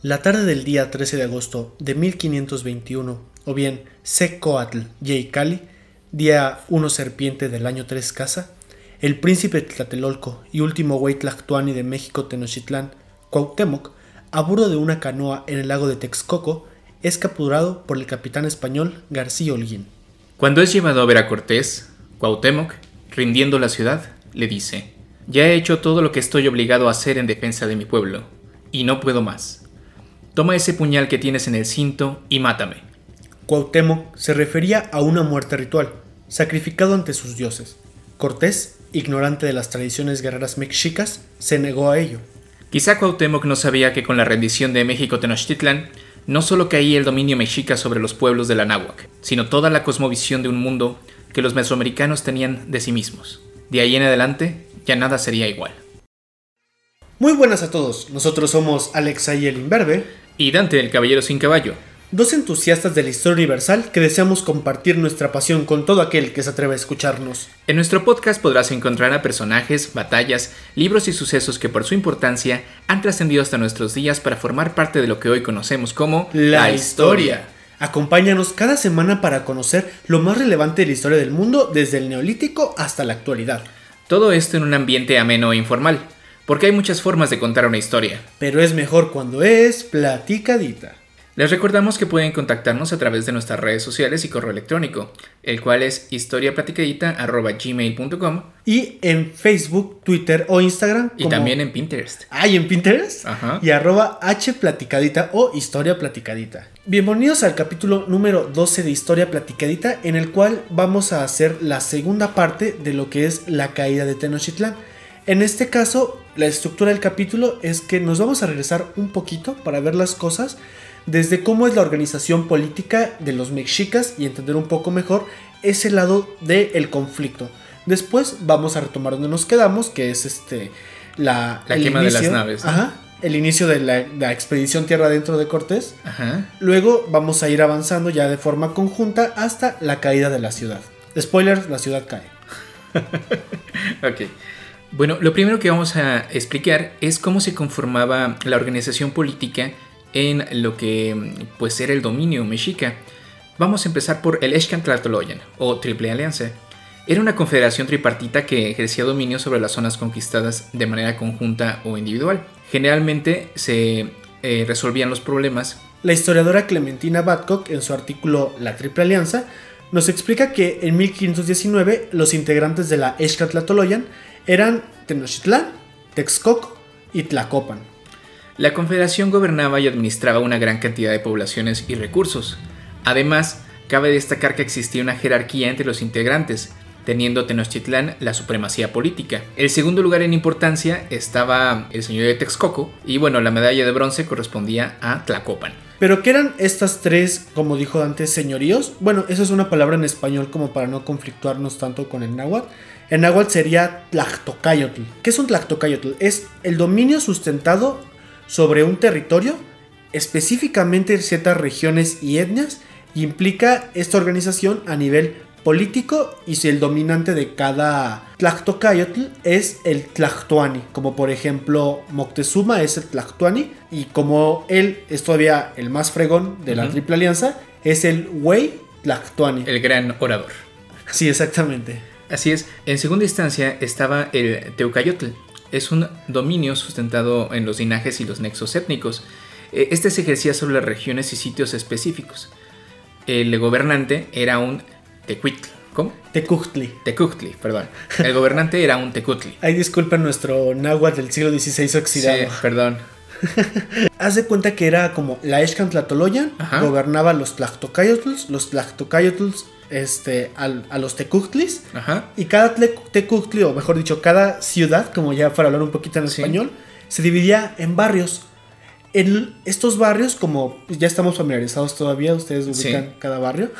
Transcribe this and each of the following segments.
La tarde del día 13 de agosto de 1521, o bien Secoatl Cali, día 1 serpiente del año 3 casa, el príncipe Tlatelolco y último güey de México Tenochtitlán, Cuauhtémoc, a bordo de una canoa en el lago de Texcoco, es capturado por el capitán español García Holguín. Cuando es llevado a ver a Cortés, Cuauhtémoc, rindiendo la ciudad, le dice: Ya he hecho todo lo que estoy obligado a hacer en defensa de mi pueblo, y no puedo más. Toma ese puñal que tienes en el cinto y mátame. Cuauhtémoc se refería a una muerte ritual, sacrificado ante sus dioses. Cortés, ignorante de las tradiciones guerreras mexicas, se negó a ello. Quizá Cuauhtémoc no sabía que con la rendición de México Tenochtitlan no solo caía el dominio mexica sobre los pueblos de la náhuac, sino toda la cosmovisión de un mundo que los mesoamericanos tenían de sí mismos. De ahí en adelante ya nada sería igual. Muy buenas a todos, nosotros somos Alexa y el Imberbe y Dante el Caballero sin Caballo. Dos entusiastas de la historia universal que deseamos compartir nuestra pasión con todo aquel que se atreve a escucharnos. En nuestro podcast podrás encontrar a personajes, batallas, libros y sucesos que por su importancia han trascendido hasta nuestros días para formar parte de lo que hoy conocemos como la, historia. Acompáñanos cada semana para conocer lo más relevante de la historia del mundo desde el neolítico hasta la actualidad. Todo esto en un ambiente ameno e informal porque hay muchas formas de contar una historia. Pero es mejor cuando es platicadita. Les recordamos que pueden contactarnos a través de nuestras redes sociales y correo electrónico, el cual es historiaplaticadita.gmail.com y en Facebook, Twitter o Instagram. Y también en Pinterest. Ah, ¿y en Pinterest? Ajá. Y arroba hplaticadita o historia platicadita. Bienvenidos al capítulo número 12 de Historia Platicadita, en el cual vamos a hacer la segunda parte de lo que es la caída de Tenochtitlán. En este caso, la estructura del capítulo es que nos vamos a regresar un poquito para ver las cosas desde cómo es la organización política de los mexicas y entender un poco mejor ese lado del conflicto. Después vamos a retomar donde nos quedamos, que es este la, la quema de las naves. Ajá, el inicio de la, expedición Tierra Adentro de Cortés. Ajá. Luego vamos a ir avanzando ya de forma conjunta hasta la caída de la ciudad. Spoilers, la ciudad cae. ok. Bueno, lo primero que vamos a explicar es cómo se conformaba la organización política en lo que pues era el dominio mexica. Vamos a empezar por el Tlatoloyan o Triple Alianza. Era una confederación tripartita que ejercía dominio sobre las zonas conquistadas de manera conjunta o individual. Generalmente se eh, resolvían los problemas. La historiadora Clementina Badcock, en su artículo La Triple Alianza, nos explica que en 1519 los integrantes de la Tlatoloyan eran Tenochtitlán, Texcoco y Tlacopan. La Confederación gobernaba y administraba una gran cantidad de poblaciones y recursos. Además, cabe destacar que existía una jerarquía entre los integrantes, teniendo Tenochtitlán la supremacía política. El segundo lugar en importancia estaba el señor de Texcoco y bueno, la medalla de bronce correspondía a Tlacopan. Pero ¿qué eran estas tres, como dijo antes, señoríos? Bueno, esa es una palabra en español como para no conflictuarnos tanto con el náhuatl. En náhuatl sería Tlactocayotl. ¿Qué es un Tlactocayotl? Es el dominio sustentado sobre un territorio, específicamente en ciertas regiones y etnias, y implica esta organización a nivel político y si el dominante de cada Tlactocayotl es el Tlactuani, como por ejemplo Moctezuma es el Tlactuani y como él es todavía el más fregón de la Triple Alianza, es el Wei Tlactuani. El gran orador. Sí, exactamente. Así es, en segunda instancia estaba el Teucayotl. Es un dominio sustentado en los linajes y los nexos étnicos. Eh, este se ejercía sobre las regiones y sitios específicos. El gobernante era un Tecuitl. ¿Cómo? Tecuhtli. Tecuhtli, perdón. El gobernante era un Tecutli. Ahí disculpen nuestro náhuatl del siglo XVI oxidado. Sí, perdón. Haz de cuenta que era como la Eshkan Tlatoloyan, gobernaba los Tlactocayotls, los Tlactocayotls este, a los Tecuhtlis. Y cada Tecuhtli, o mejor dicho, cada ciudad, como ya para hablar un poquito en español, se dividía en barrios. En estos barrios, como ya estamos familiarizados todavía, ustedes ubican cada barrio,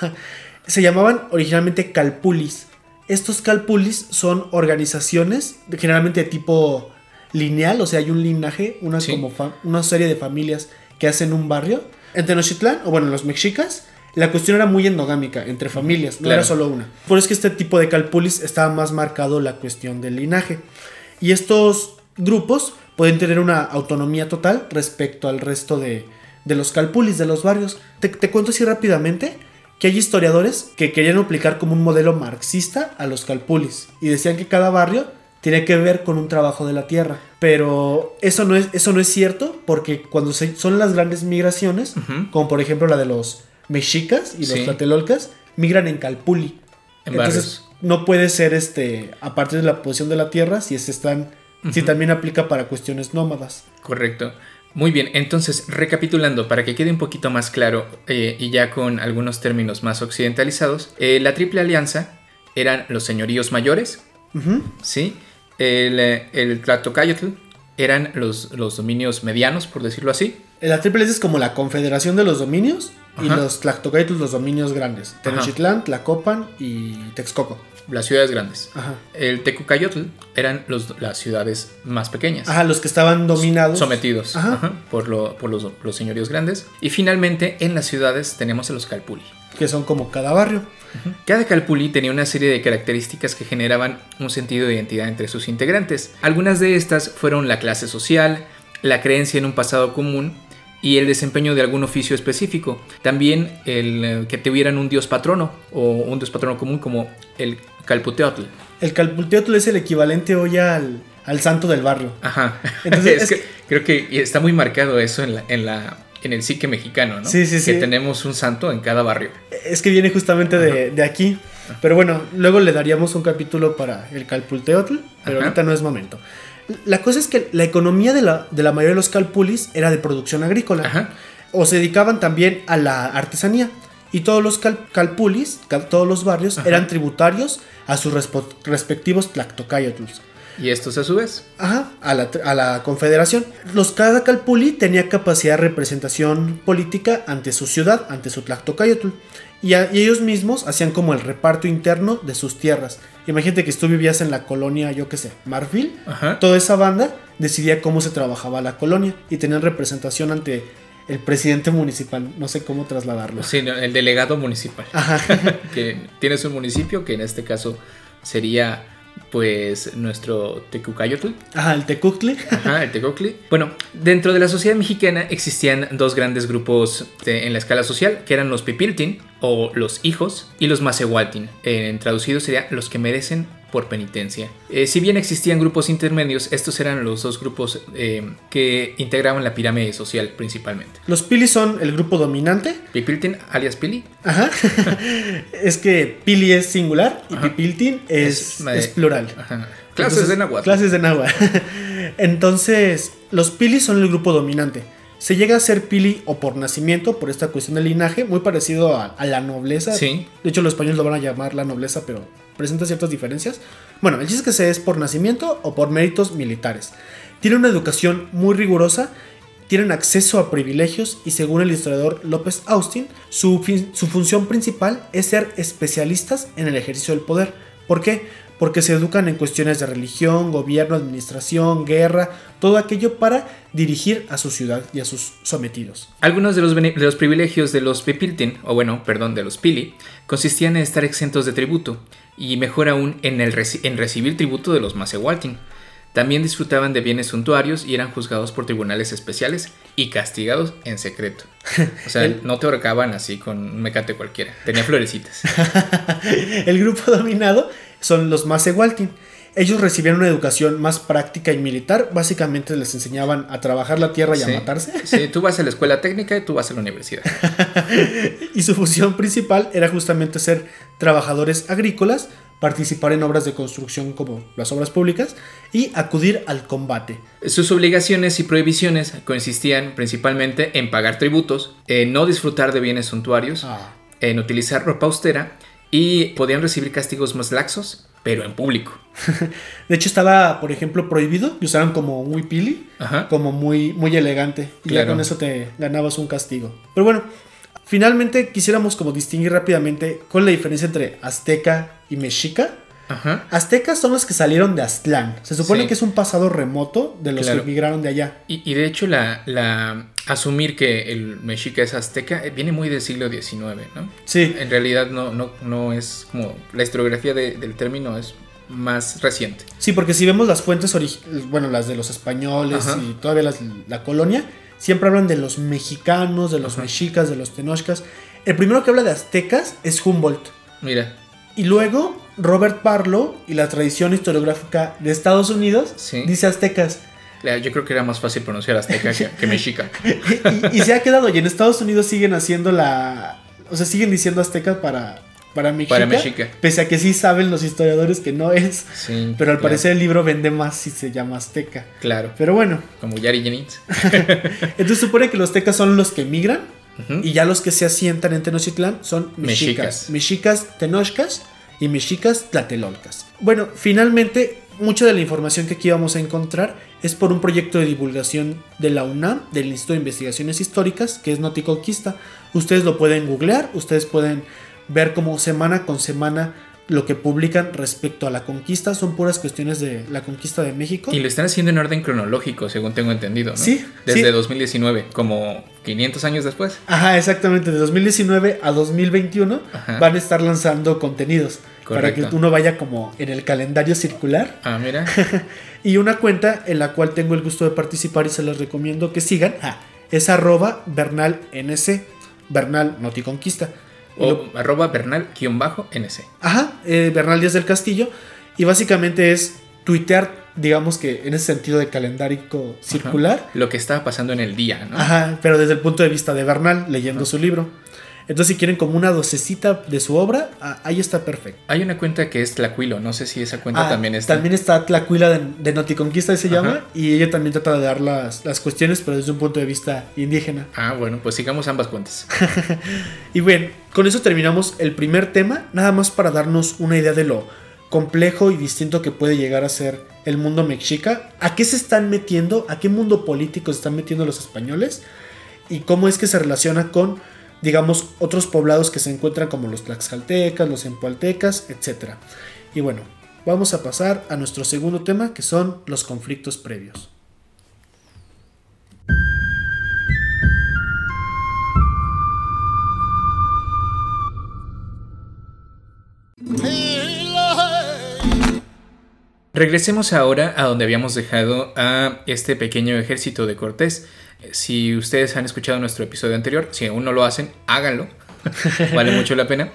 se llamaban originalmente calpulis. Estos calpulis son organizaciones, generalmente de tipo lineal, o sea, hay un linaje, una, como una serie de familias que hacen un barrio. En Tenochtitlán, o bueno, en los mexicas, la cuestión era muy endogámica, entre familias, no era solo una. Por eso es que este tipo de calpulis estaba más marcado la cuestión del linaje. Y estos grupos pueden tener una autonomía total respecto al resto de, de los calpulis, de los barrios. Te, te cuento así rápidamente que hay historiadores que querían aplicar como un modelo marxista a los calpulis y decían que cada barrio tiene que ver con un trabajo de la tierra. Pero eso no es, eso no es cierto porque cuando son las grandes migraciones, como por ejemplo la de los mexicas y los tlatelolcas, migran en calpuli. Entonces no puede ser este a partir de la posición de la tierra si se están si también aplica para cuestiones nómadas. Correcto. Muy bien, entonces recapitulando, para que quede un poquito más claro eh, y ya con algunos términos más occidentalizados, eh, la Triple Alianza eran los señoríos mayores, ¿sí? El, eh, el Tlatocayotl eran los, los dominios medianos, por decirlo así. La Triple Alianza es como la confederación de los dominios y los Tlactocayotl los dominios grandes. Tenochtitlán, Tlacopan y Texcoco las ciudades grandes. El Tecucayotl eran las ciudades más pequeñas. Ajá, los que estaban dominados. Sometidos por, los, señoríos grandes. Y finalmente en las ciudades tenemos a los Calpuli. Que son como cada barrio. Cada Calpuli tenía una serie de características que generaban un sentido de identidad entre sus integrantes. Algunas de estas fueron la clase social, la creencia en un pasado común y el desempeño de algún oficio específico. También el eh, que tuvieran un dios patrono o un dios patrono común como el Calputeotl. El Calputeotl es el equivalente hoy al, al santo del barrio. Ajá. Entonces, creo que está muy marcado eso en la, en la en el psique mexicano, ¿no? Sí, sí, sí. Que tenemos un santo en cada barrio. Es que viene justamente de, de, aquí. Pero bueno, luego le daríamos un capítulo para el Calputeotl, pero ahorita no es momento. La cosa es que la economía de la, de la mayoría de los calpulis era de producción agrícola. O se dedicaban también a la artesanía. Y todos los calpulis, todos los barrios, eran tributarios a sus respectivos tlactocayotls. ¿Y estos a su vez? Ajá, a la, a la, confederación. Los cada calpuli tenía capacidad de representación política ante su ciudad, ante su tlactocayotl. Y, ellos mismos hacían como el reparto interno de sus tierras. Imagínate que tú vivías en la colonia, yo qué sé, Marfil. Toda esa banda decidía cómo se trabajaba la colonia y tenían representación ante el presidente municipal. No sé cómo trasladarlo. Sí, el delegado municipal. que tienes un municipio que en este caso sería pues nuestro Tecucayotl. Ajá, el Tecucli. Ajá, el Tecucli. Bueno, dentro de la sociedad mexicana existían dos grandes grupos en la escala social, que eran los Pipiltin o los hijos y los Macehualtin. En traducido sería los que merecen por penitencia. Eh, si bien existían grupos intermedios, estos eran los dos grupos eh, que integraban la pirámide social principalmente. Los Pili son el grupo dominante. Pipiltin alias Pili. Ajá. es que Pili es singular y Pipiltin es, plural. Clases de náhuatl. Clases de náhuatl. Entonces, los Pili son el grupo dominante. Se llega a ser pili o por nacimiento, por esta cuestión del linaje, muy parecido a, la nobleza. Sí. De hecho, los españoles lo van a llamar la nobleza, pero presenta ciertas diferencias. Bueno, el chiste es que se es por nacimiento o por méritos militares. Tienen una educación muy rigurosa, tienen acceso a privilegios y según el historiador López Austin, su, su función principal es ser especialistas en el ejercicio del poder. ¿Por qué? Porque se educan en cuestiones de religión, gobierno, administración, guerra, todo aquello para dirigir a su ciudad y a sus sometidos. Algunos de los, los privilegios de los Pipiltin, o bueno, perdón, de los Pili, consistían en estar exentos de tributo, y mejor aún en, el en recibir tributo de los Masewaltin. También disfrutaban de bienes suntuarios y eran juzgados por tribunales especiales y castigados en secreto. O sea, no te ahorcaban así con un mecate cualquiera. Tenía florecitas. el grupo dominado son los Masewaltin. Ellos recibieron una educación más práctica y militar. Básicamente les enseñaban a trabajar la tierra y a matarse. Sí, tú vas a la escuela técnica y tú vas a la universidad. y su función principal era justamente ser trabajadores agrícolas, participar en obras de construcción como las obras públicas y acudir al combate. Sus obligaciones y prohibiciones consistían principalmente en pagar tributos, en no disfrutar de bienes suntuarios, ah. en utilizar ropa austera y podían recibir castigos más laxos, pero en público. de hecho, estaba, por ejemplo, prohibido que usaran como muy pili, como muy, muy elegante. Y ya con eso te ganabas un castigo. Pero bueno, finalmente quisiéramos como distinguir rápidamente cuál es la diferencia entre azteca y mexica. Aztecas son los que salieron de Aztlán. Se supone que es un pasado remoto de los que emigraron de allá. Y, de hecho, la, asumir que el mexica es azteca eh, viene muy del siglo XIX, ¿no? Sí. En realidad no, no, no es como. La historiografía del término es más reciente. Sí, porque si vemos las fuentes, bueno, las de los españoles y todavía la colonia, siempre hablan de los mexicanos, de los mexicas, de los tenochcas. El primero que habla de aztecas es Humboldt. Mira. Y luego Robert Parlow y la tradición historiográfica de Estados Unidos dice aztecas. Yo creo que era más fácil pronunciar azteca que, mexica. y, se ha quedado, y en Estados Unidos siguen haciendo la... O sea, siguen diciendo azteca para, para Mexica, Pese a que sí saben los historiadores que no es. pero al parecer el libro vende más si se llama Azteca. Claro. Pero bueno. Como Yari Jennings. Entonces supone que los tecas son los que emigran. Y ya los que se asientan en Tenochtitlán son mexicas. Mexicas, tenochcas y mexicas tlatelolcas. Bueno, finalmente, mucha de la información que aquí vamos a encontrar es por un proyecto de divulgación de la UNAM, del Instituto de Investigaciones Históricas, que es Noticonquista. Ustedes lo pueden googlear, ustedes pueden ver como semana con semana lo que publican respecto a la conquista son puras cuestiones de la conquista de México. Y lo están haciendo en orden cronológico, según tengo entendido, ¿no? Sí. Desde 2019, como 500 años después. Ajá, exactamente. De 2019 a 2021 van a estar lanzando contenidos. Para que uno vaya como en el calendario circular. Ah, mira. y una cuenta en la cual tengo el gusto de participar y se les recomiendo que sigan. Ah, es arroba bernal ns, bernal noticonquista. O arroba bernal-nc. Ajá, eh, Bernal Díaz del Castillo. Y básicamente es tuitear, digamos que en ese sentido de calendario circular. Lo que estaba pasando en el día, ¿no? Ajá, pero desde el punto de vista de Bernal, leyendo su libro. Entonces, si quieren como una docecita de su obra, ah, ahí está perfecto. Hay una cuenta que es Tlacuilo, no sé si esa cuenta ah, también está. También está Tlacuila de, de Noticonquista, se llama, y ella también trata de dar las, las, cuestiones, pero desde un punto de vista indígena. Ah, bueno, pues sigamos ambas cuentas. y bueno, con eso terminamos el primer tema, nada más para darnos una idea de lo complejo y distinto que puede llegar a ser el mundo mexica. ¿A qué se están metiendo? ¿A qué mundo político se están metiendo los españoles? ¿Y cómo es que se relaciona con digamos, otros poblados que se encuentran como los tlaxcaltecas, los empualtecas, etc. Y bueno, vamos a pasar a nuestro segundo tema, que son los conflictos previos. Regresemos ahora a donde habíamos dejado a este pequeño ejército de Cortés. Si ustedes han escuchado nuestro episodio anterior, si aún no lo hacen, háganlo. vale mucho la pena.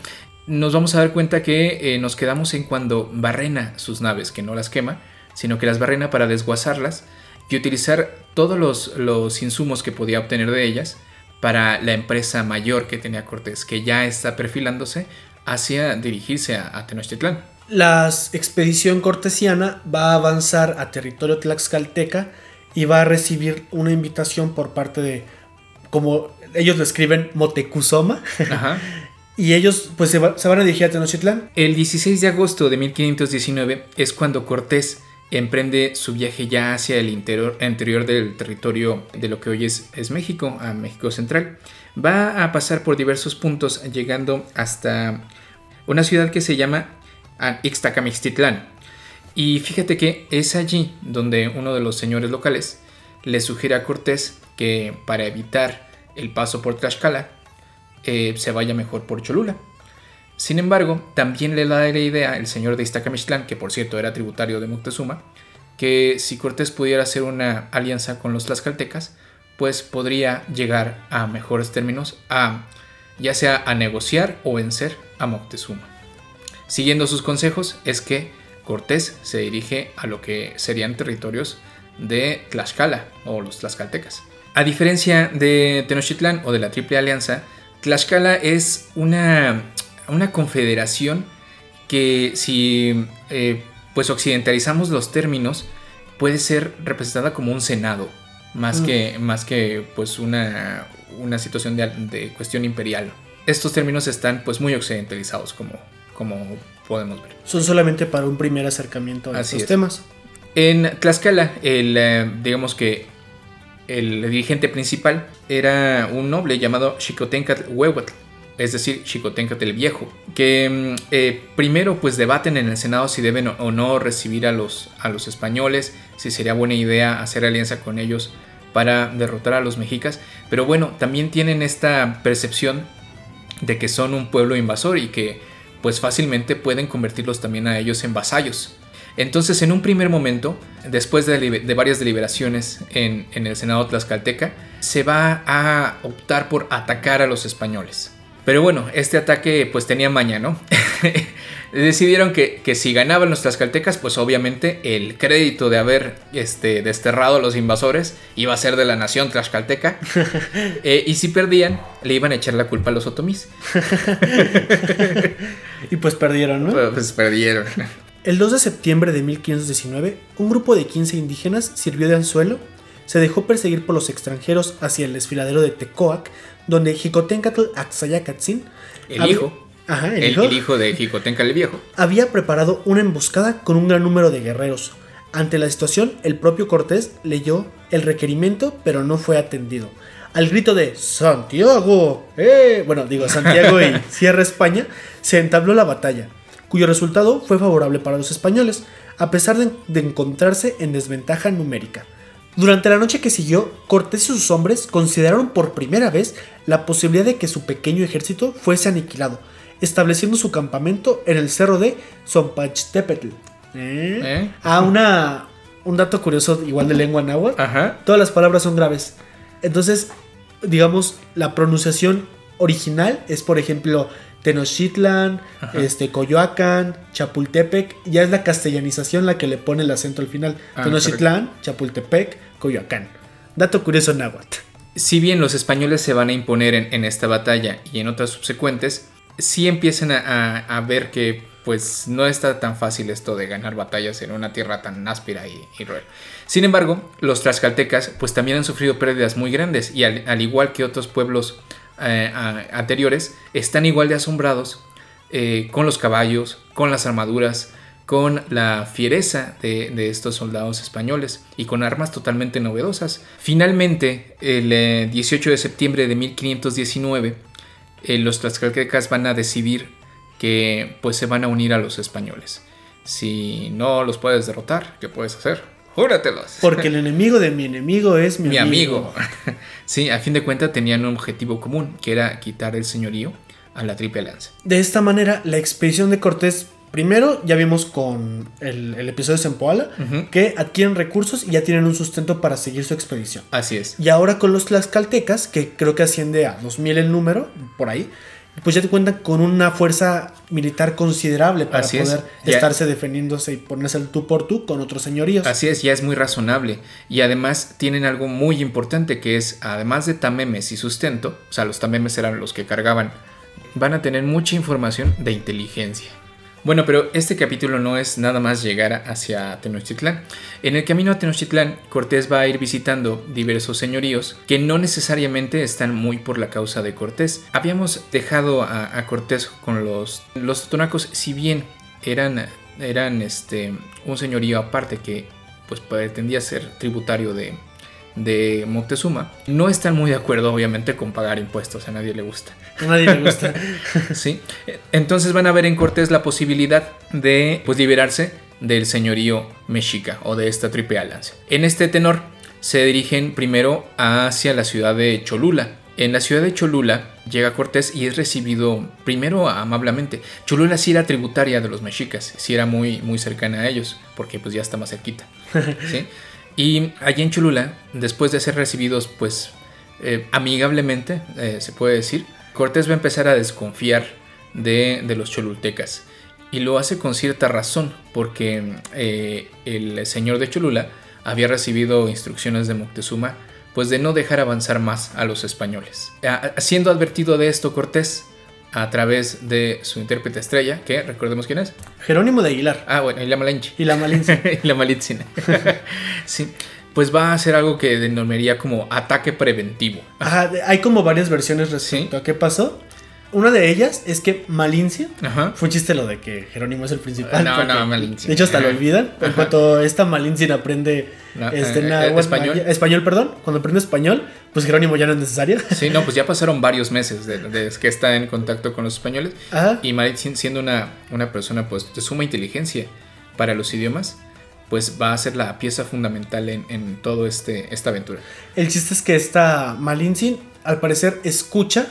Nos vamos a dar cuenta que eh, nos quedamos en cuando barrena sus naves, que no las quema, sino que las barrena para desguazarlas y utilizar todos los, los insumos que podía obtener de ellas para la empresa mayor que tenía Cortés, que ya está perfilándose hacia dirigirse a, a Tenochtitlán. La expedición cortesiana va a avanzar a territorio tlaxcalteca y va a recibir una invitación por parte de, como ellos lo escriben, Motecuzoma. y ellos pues se, van a dirigir a Tenochtitlán. El 16 de agosto de 1519 es cuando Cortés emprende su viaje ya hacia el interior, interior del territorio de lo que hoy es, es México, a México Central. Va a pasar por diversos puntos, llegando hasta una ciudad que se llama a Ixtacamixtitlán. Y fíjate que es allí donde uno de los señores locales le sugiere a Cortés que para evitar el paso por Tlaxcala eh, se vaya mejor por Cholula. Sin embargo, también le da la idea el señor de Iztacamixtlán, que por cierto era tributario de Moctezuma, que si Cortés pudiera hacer una alianza con los tlaxcaltecas, pues podría llegar a mejores términos, a ya sea a negociar o vencer a Moctezuma. Siguiendo sus consejos es que Cortés se dirige a lo que serían territorios de Tlaxcala o los tlaxcaltecas. A diferencia de Tenochtitlán o de la Triple Alianza, Tlaxcala es una, una confederación que si eh, pues occidentalizamos los términos puede ser representada como un senado más mm. que, más que pues una, una situación de, de, cuestión imperial. Estos términos están pues muy occidentalizados como, como podemos ver. Son solamente para un primer acercamiento a estos temas. En Tlaxcala, el, eh, digamos que el dirigente principal era un noble llamado Xicotencatl Huehuetl, es decir, Xicotencatl el Viejo, que mm, eh, primero pues debaten en el Senado si deben o no recibir a los, a los españoles, si sería buena idea hacer alianza con ellos para derrotar a los mexicas, pero bueno, también tienen esta percepción de que son un pueblo invasor y que pues fácilmente pueden convertirlos también a ellos en vasallos. Entonces, en un primer momento, después de, varias deliberaciones en, en, el Senado Tlaxcalteca, se va a optar por atacar a los españoles. Pero bueno, este ataque pues tenía maña, ¿no? Decidieron que, si ganaban los tlaxcaltecas, pues obviamente el crédito de haber este, desterrado a los invasores iba a ser de la nación tlaxcalteca. Eh, y si perdían, le iban a echar la culpa a los otomís. y pues perdieron, ¿no? Pues, pues perdieron. El 2 de septiembre de 1519, un grupo de 15 indígenas sirvió de anzuelo, se dejó perseguir por los extranjeros hacia el desfiladero de Tecoac, donde Jicotencatl Axayacatzin, el hijo, el, hijo, de Jicotenca el Viejo, había preparado una emboscada con un gran número de guerreros. Ante la situación, el propio Cortés leyó el requerimiento, pero no fue atendido. Al grito de Santiago, ¡eh! bueno, digo Santiago y Sierra España, se entabló la batalla, cuyo resultado fue favorable para los españoles, a pesar de encontrarse en desventaja numérica. Durante la noche que siguió, Cortés y sus hombres consideraron por primera vez la posibilidad de que su pequeño ejército fuese aniquilado, estableciendo su campamento en el cerro de Zompachtepetl. ¿Eh? ¿Eh? Ah, una, un dato curioso, igual de lengua náhuatl. Todas las palabras son graves. Entonces, digamos, la pronunciación original es, por ejemplo, Tenochtitlan, este, Coyoacán, Chapultepec, ya es la castellanización la que le pone el acento al final. Ah, Tenochtitlan, Chapultepec, Coyoacán. Dato curioso náhuatl. Si bien los españoles se van a imponer en, esta batalla y en otras subsecuentes, sí empiezan a, ver que pues no está tan fácil esto de ganar batallas en una tierra tan áspera y, y. Sin embargo, los tlaxcaltecas pues también han sufrido pérdidas muy grandes y al igual que otros pueblos eh, anteriores están igual de asombrados eh, con los caballos, con las armaduras, con la fiereza de, estos soldados españoles y con armas totalmente novedosas. Finalmente, el 18 eh, de septiembre de 1519, los tlaxcaltecas van a decidir que pues se van a unir a los españoles. Si no los puedes derrotar, ¿qué puedes hacer? Júratelos. Porque el enemigo de mi enemigo es mi, amigo. sí, a fin de cuentas tenían un objetivo común, que era quitar el señorío a la Triple Alianza. De esta manera, la expedición de Cortés, primero ya vimos con el, episodio de Sempoala, que adquieren recursos y ya tienen un sustento para seguir su expedición. Así es. Y ahora con los tlaxcaltecas, que creo que asciende a 2000 el número, por ahí, pues ya te cuentan con una fuerza militar considerable para poder estarse defendiéndose y ponerse el tú por tú con otros señoríos. Así es, ya es muy razonable. Y además tienen algo muy importante que es, además de tamemes y sustento, o sea, los tamemes eran los que cargaban, van a tener mucha información de inteligencia. Bueno, pero este capítulo no es nada más llegar hacia Tenochtitlán. En el camino a Tenochtitlán, Cortés va a ir visitando diversos señoríos que no necesariamente están muy por la causa de Cortés. Habíamos dejado a, Cortés con los, los totonacos, si bien eran, eran este, un señorío aparte que pues pretendía ser tributario de, de Moctezuma no están muy de acuerdo, obviamente, con pagar impuestos. A nadie le gusta. A nadie le gusta. sí. Entonces van a ver en Cortés la posibilidad de pues, liberarse del señorío mexica o de esta triple alianza. En este tenor se dirigen primero hacia la ciudad de Cholula. En la ciudad de Cholula llega Cortés y es recibido primero amablemente. Cholula sí era tributaria de los mexicas, sí era muy, muy cercana a ellos, porque pues ya está más cerquita. ¿sí? Y allí en Cholula, después de ser recibidos pues eh, amigablemente, eh, se puede decir, Cortés va a empezar a desconfiar de, los cholultecas. Y lo hace con cierta razón, porque eh, el señor de Cholula había recibido instrucciones de Moctezuma pues de no dejar avanzar más a los españoles. Siendo advertido de esto Cortés, a través de su intérprete estrella, que recordemos quién es. Jerónimo de Aguilar. Ah, bueno, y la Malinche. Y la Malinche. y la Malitzina. sí. Pues va a ser algo que denominaría como ataque preventivo. Ajá, hay como varias versiones respecto a qué pasó. Una de ellas es que Malincia. Fue un chiste lo de que Jerónimo es el principal. No, no, Malincia. De hecho, hasta lo olvidan. En cuanto esta Malincia aprende este, eh, eh, español. español, perdón. Cuando aprende español, pues Jerónimo ya no es necesario. Sí, no, pues ya pasaron varios meses desde que está en contacto con los españoles. Y Malincia, siendo una, una persona pues, de suma inteligencia para los idiomas, pues va a ser la pieza fundamental en, en todo este, esta aventura. El chiste es que esta Malincia, al parecer, escucha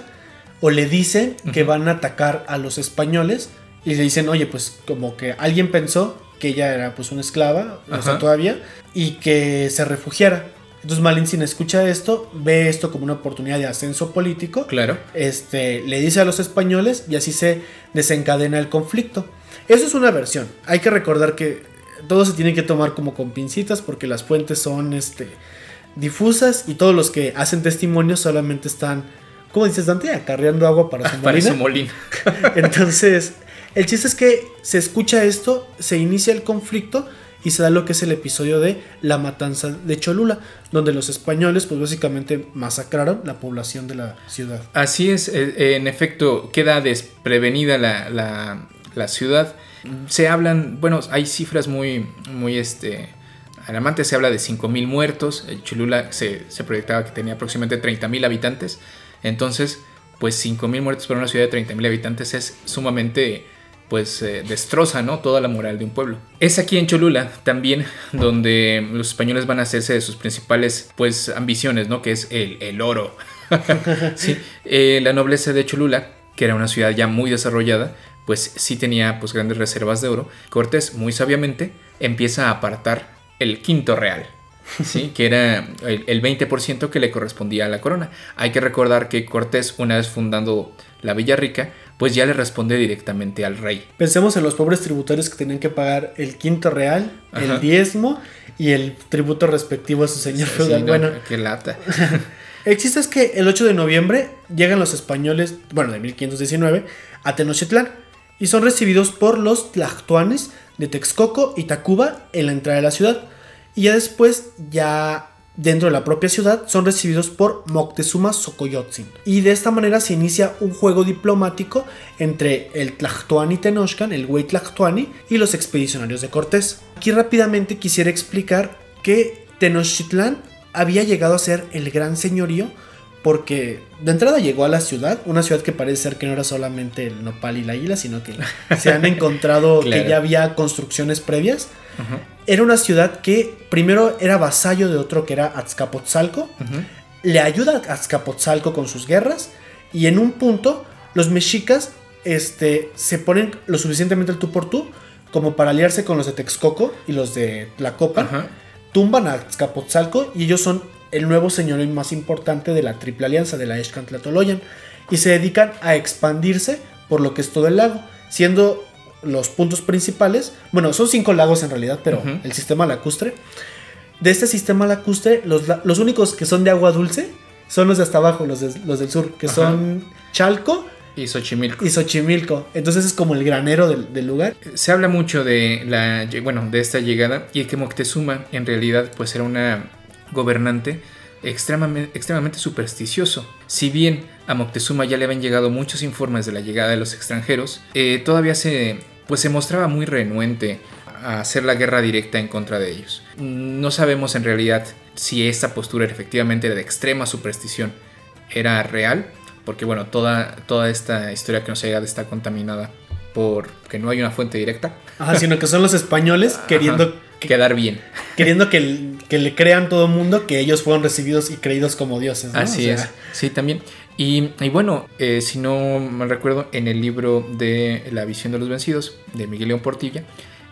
o le dicen que van a atacar a los españoles y le dicen, oye, pues como que alguien pensó que ella era pues una esclava, o sea, todavía, y que se refugiara. Entonces Malintzin escucha esto, ve esto como una oportunidad de ascenso político. Claro. Este, le dice a los españoles y así se desencadena el conflicto. Eso es una versión. Hay que recordar que todo se tiene que tomar como con pincitas porque las fuentes son este, difusas y todos los que hacen testimonios solamente están, ¿cómo dices Dante? Acarreando agua para su para Su molino. Entonces, el chiste es que se escucha esto, se inicia el conflicto y se da lo que es el episodio de la matanza de Cholula, donde los españoles pues básicamente masacraron la población de la ciudad. Así es, eh, en efecto queda desprevenida la, ciudad. Se hablan, bueno, hay cifras muy, muy este, alarmantes, se habla de 5.000 muertos, Cholula se, se proyectaba que tenía aproximadamente 30.000 habitantes, entonces pues 5.000 muertos para una ciudad de 30.000 habitantes es sumamente pues eh, destroza ¿no? toda la moral de un pueblo. Es aquí en Cholula también donde los españoles van a hacerse de sus principales pues ambiciones, ¿no? que es el, oro. sí, eh, la nobleza de Cholula, que era una ciudad ya muy desarrollada, pues sí tenía pues grandes reservas de oro. Cortés muy sabiamente empieza a apartar el quinto real. ¿Sí? que era el, el 20% que le correspondía a la corona. Hay que recordar que Cortés, una vez fundando la Villa Rica, pues ya le responde directamente al rey. Pensemos en los pobres tributarios que tenían que pagar el quinto real, el diezmo y el tributo respectivo a su señor feudal. bueno, qué lata. el chiste es que el 8 de noviembre llegan los españoles, bueno, de 1519, a Tenochtitlán y son recibidos por los tlactuanes de Texcoco y Tacuba en la entrada de la ciudad. Y ya después, ya dentro de la propia ciudad son recibidos por Moctezuma Xocoyotzin. Y de esta manera se inicia un juego diplomático entre el Tlactuani Tenochcan, el güey Tlactuani, y los expedicionarios de Cortés. Aquí rápidamente quisiera explicar que Tenochtitlán había llegado a ser el gran señorío porque de entrada llegó a la ciudad, una ciudad que parece ser que no era solamente el nopal y la isla, sino que se han encontrado que ya había construcciones previas era una ciudad que primero era vasallo de otro que era Azcapotzalco. Le ayuda a Azcapotzalco con sus guerras. Y en un punto, los mexicas este, se ponen lo suficientemente el tú por tú como para aliarse con los de Texcoco y los de Tlacopa. Tumban a Azcapotzalco y ellos son el nuevo señorío más importante de la Triple Alianza de la Excantlatoloyan. Y se dedican a expandirse por lo que es todo el lago, siendo los puntos principales. Bueno, son cinco lagos en realidad, pero el sistema lacustre. De este sistema lacustre, los, los, únicos que son de agua dulce son los de hasta abajo, los, los del sur, que son Chalco. Y Xochimilco. Y Xochimilco. Entonces es como el granero del, lugar. Se habla mucho de la bueno, de esta llegada y que Moctezuma en realidad pues era una gobernante extremadamente, extremadamente supersticioso. Si bien a Moctezuma ya le habían llegado muchos informes de la llegada de los extranjeros, eh, todavía se pues se mostraba muy renuente a hacer la guerra directa en contra de ellos. No sabemos en realidad si esta postura efectivamente de extrema superstición era real, porque bueno, toda, toda esta historia que nos ha llegado está contaminada por que no hay una fuente directa. Ajá, sino que son los españoles queriendo quedar bien. Queriendo que, que le crean todo el mundo que ellos fueron recibidos y creídos como dioses. Así es. Sí, también. Y, bueno, eh, si no me recuerdo, en el libro de La visión de los vencidos de Miguel León Portilla,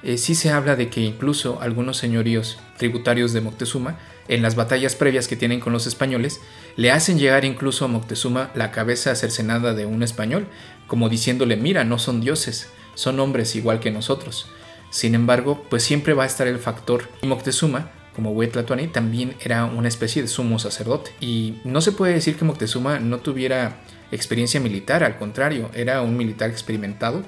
eh, sí se habla de que incluso algunos señoríos tributarios de Moctezuma, en las batallas previas que tienen con los españoles, le hacen llegar incluso a Moctezuma la cabeza cercenada de un español, como diciéndole, mira, no son dioses, son hombres igual que nosotros. Sin embargo, pues siempre va a estar el factor Moctezuma como Huetlatuani, también era una especie de sumo sacerdote. Y no se puede decir que Moctezuma no tuviera experiencia militar, al contrario, era un militar experimentado,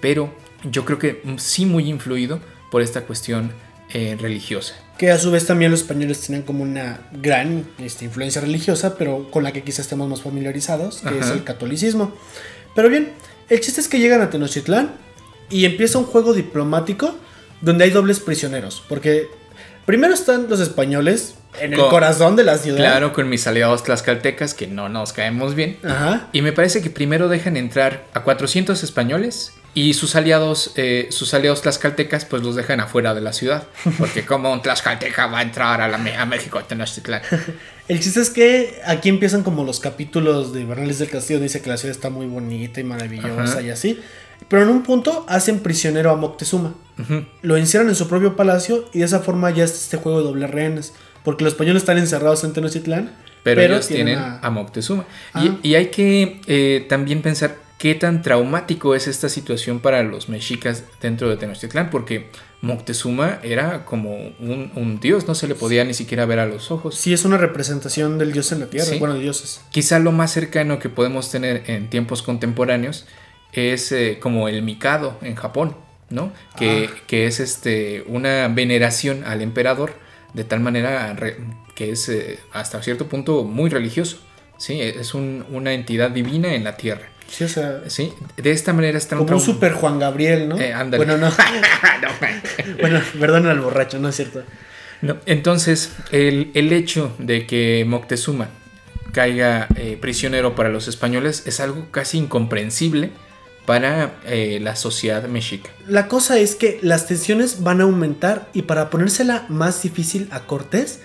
pero yo creo que sí muy influido por esta cuestión eh, religiosa. Que a su vez también los españoles tenían como una gran este, influencia religiosa, pero con la que quizás estemos más familiarizados, que es el catolicismo. Pero bien, el chiste es que llegan a Tenochtitlán y empieza un juego diplomático donde hay dobles prisioneros, porque Primero están los españoles en el corazón de la ciudad. Claro, con mis aliados tlaxcaltecas que no nos caemos bien. Ajá. Y me parece que primero dejan entrar a 400 españoles Y sus aliados, eh, sus aliados tlaxcaltecas, pues los dejan afuera de la ciudad. Porque como un tlaxcalteca va a entrar a, la, a México, Tenochtitlán. El chiste es que aquí empiezan como los capítulos de Bernales del Castillo. Dice que la ciudad está muy bonita y maravillosa y así. Pero en un punto hacen prisionero a Moctezuma. Lo encierran en su propio palacio y de esa forma ya es este juego de doble rehenes. Porque los españoles están encerrados en Tenochtitlán. Pero, ellos tienen a, Moctezuma. Y, ah. y, hay que eh, también pensar qué tan traumático es esta situación para los mexicas dentro de Tenochtitlán, porque Moctezuma era como un, dios, no se le podía ni siquiera ver a los ojos. Sí, es una representación del dios en la tierra, bueno, de dioses. Quizá lo más cercano que podemos tener en tiempos contemporáneos es eh, como el Mikado en Japón, ¿no? Que, ah. que, es este, una veneración al emperador de tal manera que es eh, hasta cierto punto muy religioso, ¿sí? Es una entidad divina en la tierra. Sí, o sea. Sí, de esta manera está Como un super Juan Gabriel, ¿no? Eh, bueno, no. bueno, perdón al borracho, no es cierto. No, entonces, el, hecho de que Moctezuma caiga eh, prisionero para los españoles es algo casi incomprensible para eh, la sociedad mexica. La cosa es que las tensiones van a aumentar y para ponérsela más difícil a Cortés,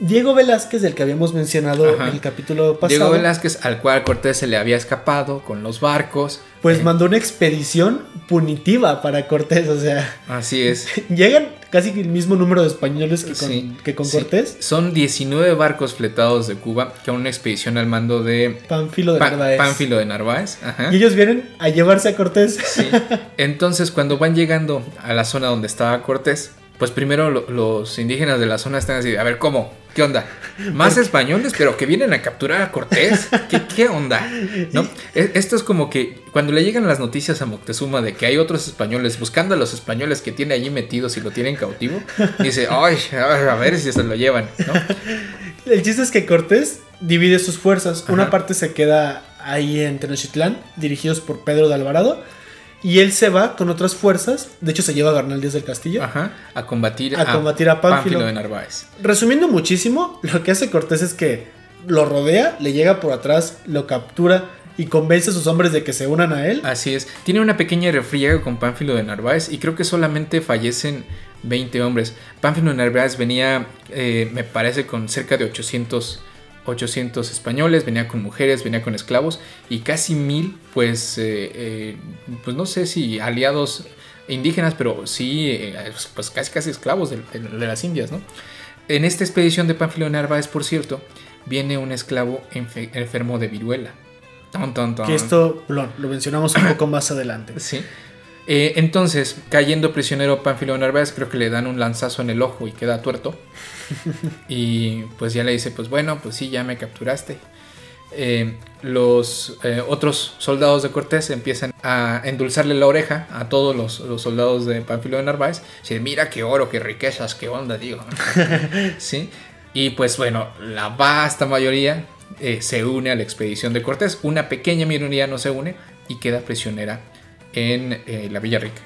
Diego Velázquez, del que habíamos mencionado en el capítulo pasado. Diego Velázquez, al cual Cortés se le había escapado con los barcos. Pues eh, mandó una expedición punitiva para Cortés, o sea. Así es. Llegan casi el mismo número de españoles que con, que con Cortés. Son 19 barcos fletados de Cuba, que una expedición al mando de Pánfilo de Narváez. Pánfilo de Narváez. Y ellos vienen a llevarse a Cortés. Entonces, cuando van llegando a la zona donde estaba Cortés, pues primero los indígenas de la zona están así, a ver, ¿cómo? ¿Qué onda? Más españoles, pero que vienen a capturar a Cortés. ¿Qué, onda? ¿No? E, esto es como que cuando le llegan las noticias a Moctezuma de que hay otros españoles buscando a los españoles que tiene allí metidos y lo tienen cautivo, dice, ay, a ver si se lo llevan, El chiste es que Cortés divide sus fuerzas. Una parte se queda ahí en Tenochtitlán, dirigidos por Pedro de Alvarado y él se va con otras fuerzas. De hecho, se lleva a Bernal Díaz del Castillo. A combatir a, combatir a Pánfilo. de Narváez. Resumiendo muchísimo, lo que hace Cortés es que lo rodea, le llega por atrás, lo captura y convence a sus hombres de que se unan a él. Así es. Tiene una pequeña refriega con Pánfilo de Narváez y creo que solamente fallecen 20 hombres. Pánfilo de Narváez venía, eh, me parece, con cerca de 800 800 españoles, venía con mujeres, venía con esclavos y casi mil, pues, eh, eh, pues no sé si aliados indígenas, pero sí, eh, pues casi casi esclavos de, las Indias, ¿no? En esta expedición de Pánfilo de Narváez, por cierto, viene un esclavo enfermo de viruela. Que esto lo, lo mencionamos un poco más adelante. Sí. Eh, entonces, cayendo prisionero Pánfilo Narváez, creo que le dan un lanzazo en el ojo y queda tuerto. y pues ya le dice, pues bueno, pues sí, ya me capturaste. Eh, los eh, otros soldados de Cortés empiezan a endulzarle la oreja a todos los, soldados de Pánfilo de Narváez. Dicen, mira qué oro, qué riquezas, qué onda, digo. ¿Sí? Y pues bueno, la vasta mayoría se une a la expedición de Cortés. Una pequeña minoría no se une y queda prisionera en eh, la Villa Rica.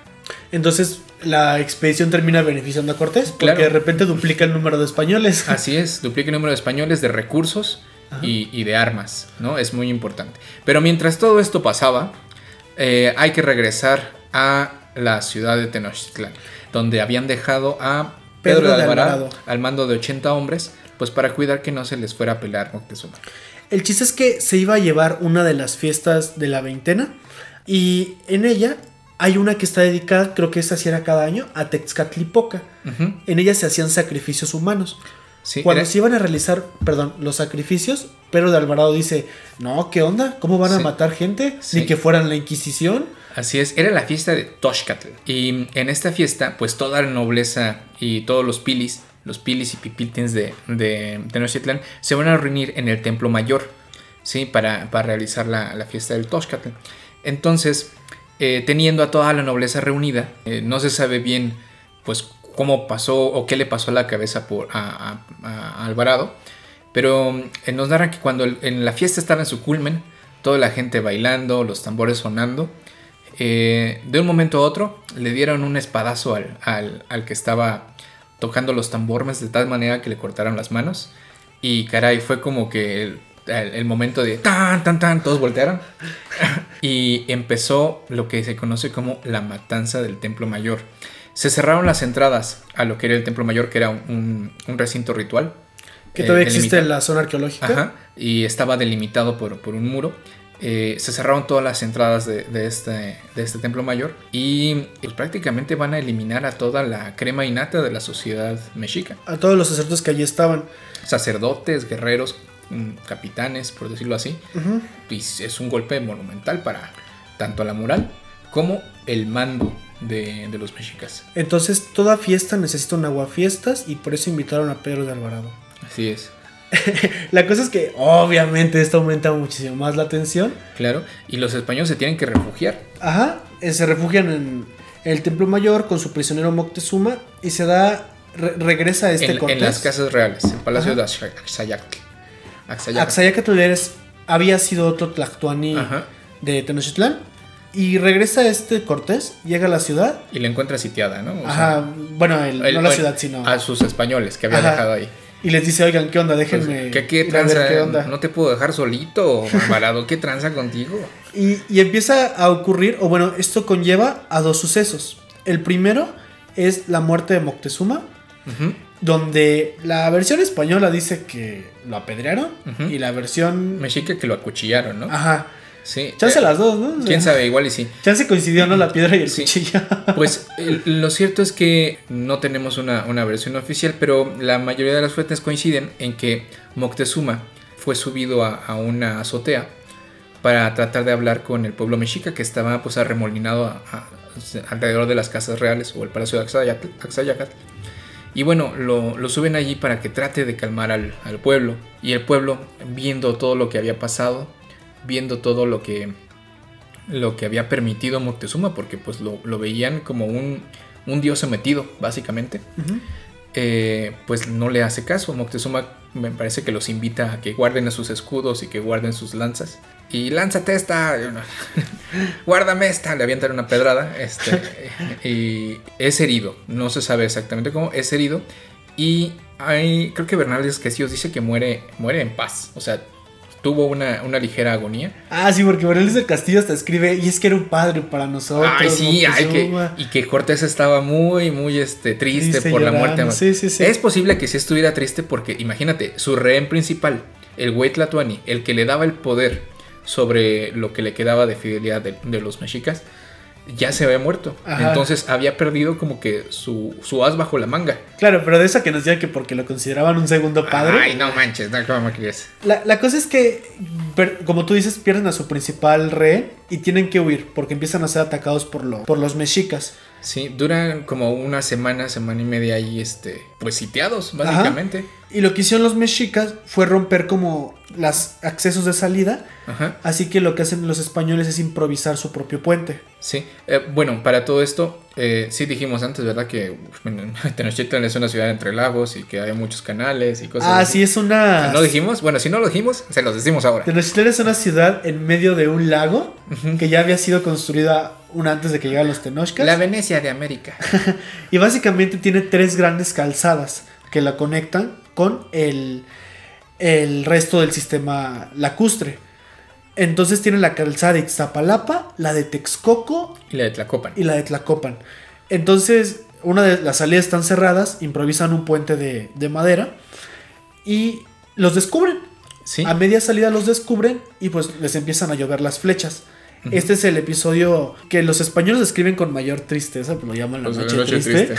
Entonces la expedición termina beneficiando a Cortés porque de repente duplica el número de españoles. Así es, duplica el número de españoles, de recursos y, de armas, ¿no? Es muy importante. Pero mientras todo esto pasaba, eh, hay que regresar a la ciudad de Tenochtitlán, donde habían dejado a Pedro, de Alvarado, al mando de 80 hombres, pues para cuidar que no se les fuera a pelear Moctezuma. El chiste es que se iba a llevar una de las fiestas de la veintena y en ella hay una que está dedicada, creo que esta sí era cada año, a Texcatlipoca. En ella se hacían sacrificios humanos. Cuando se iban a realizar, perdón, los sacrificios, Pedro de Alvarado dice, no, ¿qué onda? ¿Cómo van a matar gente? Ni que fueran la Inquisición. Así es, era la fiesta de Toshcatl. Y en esta fiesta, pues toda la nobleza y todos los pilis, los pilis y pipiltins de, de Tenochtitlan, se van a reunir en el templo mayor, ¿sí? Para, para realizar la, la fiesta del Toshcatl. Entonces, eh, teniendo a toda la nobleza reunida, eh, no se sabe bien pues cómo pasó o qué le pasó a la cabeza por, a, Alvarado, pero eh, nos narran que cuando en la fiesta estaba en su culmen, toda la gente bailando, los tambores sonando, de un momento a otro le dieron un espadazo al, que estaba tocando los tambores de tal manera que le cortaron las manos. Y caray, fue como que el, el momento de tan, tan, tan, todos voltearon. y empezó lo que se conoce como la matanza del Templo Mayor. Se cerraron las entradas a lo que era el Templo Mayor, que era un, recinto ritual. Que todavía eh, existe en la zona arqueológica. Ajá, y estaba delimitado por, por un muro. Eh, se cerraron todas las entradas de, este, de este templo mayor y pues, prácticamente van a eliminar a toda la crema innata de la sociedad mexica. A todos los sacerdotes que allí estaban. Sacerdotes, guerreros, capitanes, por decirlo así. Y es un golpe monumental para tanto la moral como el mando de, de los mexicas. Entonces toda fiesta necesita un aguafiestas y por eso invitaron a Pedro de Alvarado. Así es. la cosa es que obviamente esto aumenta muchísimo más la tensión. Claro, y los españoles se tienen que refugiar. Ajá, eh, se refugian en el Templo Mayor con su prisionero Moctezuma y se da, regresa a este en, En las casas reales, en Palacio de Axayacatl. Axayacatl había sido otro tlactuani de Tenochtitlán. Y regresa este Cortés, llega a la ciudad. Y la encuentra sitiada, ¿no? Ajá, bueno, no la ciudad, sino... A sus españoles que había dejado ahí y les dice, oigan, ¿qué onda? Déjenme. Pues, ¿Qué, tranza? onda. No te puedo dejar solito, parado. ¿Qué tranza contigo? Y, empieza a ocurrir, o bueno, esto conlleva a dos sucesos. El primero es la muerte de Moctezuma, donde la versión española dice que lo apedrearon y la versión mexica que lo acuchillaron, ¿no? Ajá. Sí. Chance eh, las dos, ¿no? Quién sabe, igual y sí. Chance coincidió, ¿no? La piedra y el cuchillo. Pues lo cierto es que no tenemos una, versión oficial, pero la mayoría de las fuentes coinciden en que Moctezuma fue subido a, una azotea para tratar de hablar con el pueblo mexica que estaba pues arremolinado alrededor de las casas reales o el palacio de Axayacatl. Y bueno, lo, suben allí para que trate de calmar al, al pueblo. Y el pueblo, viendo todo lo que había pasado, viendo todo lo que, lo que había permitido Moctezuma, porque pues lo, veían como un, un, dios sometido, básicamente. Eh, pues no le hace caso. Moctezuma me parece que los invita a que guarden sus escudos y que guarden sus lanzas. Y lánzate esta, guárdame esta, le avientan una pedrada. Este, y es herido, no se sabe exactamente cómo, es herido. Y hay, creo que Bernaldez Quesillos dice que muere, muere en paz. O sea, tuvo una, ligera agonía. Ah, sí, porque Morelos del Castillo hasta escribe, y es que era un padre para nosotros. Ay, sí, ay, que, y que Cortés estaba muy, muy este, triste, por la muerte. Sí, sí, sí. Es posible que sí estuviera triste porque, imagínate, su rehén principal, el güey Tlatuani, el que le daba el poder sobre lo que le quedaba de fidelidad de, de los mexicas, ya se había muerto. Entonces había perdido como que su, su, as bajo la manga. Claro, pero de esa que nos decía que porque lo consideraban un segundo padre. Ay, no manches, no, ¿cómo crees? La, la cosa es que, como tú dices, pierden a su principal rey y tienen que huir porque empiezan a ser atacados por, lo, por los mexicas. Sí, duran como una semana, semana y media ahí, este, pues sitiados, básicamente. Y lo que hicieron los mexicas fue romper como los accesos de salida. Ajá. Así que lo que hacen los españoles es improvisar su propio puente. Sí, eh, bueno, para todo esto, eh, sí dijimos antes, ¿verdad? Que Tenochtitlan es una ciudad entre lagos y que hay muchos canales y cosas ah, sí, es una... ¿No dijimos? Bueno, si no lo dijimos, se los decimos ahora. Tenochtitlan es una ciudad en medio de un lago que ya había sido construida una antes de que llegaran los Tenochcas. La Venecia de América. y básicamente tiene tres grandes calzadas que la conectan con el, el resto del sistema lacustre. Entonces tiene la calzada de Iztapalapa, la de Texcoco y la de Tlacopan. Y la de Tlacopan. Entonces, una de las salidas están cerradas, improvisan un puente de, de madera y los descubren. ¿Sí? A media salida los descubren y pues les empiezan a llover las flechas. Este es el episodio que los españoles escriben con mayor tristeza, lo llaman la pues noche, triste.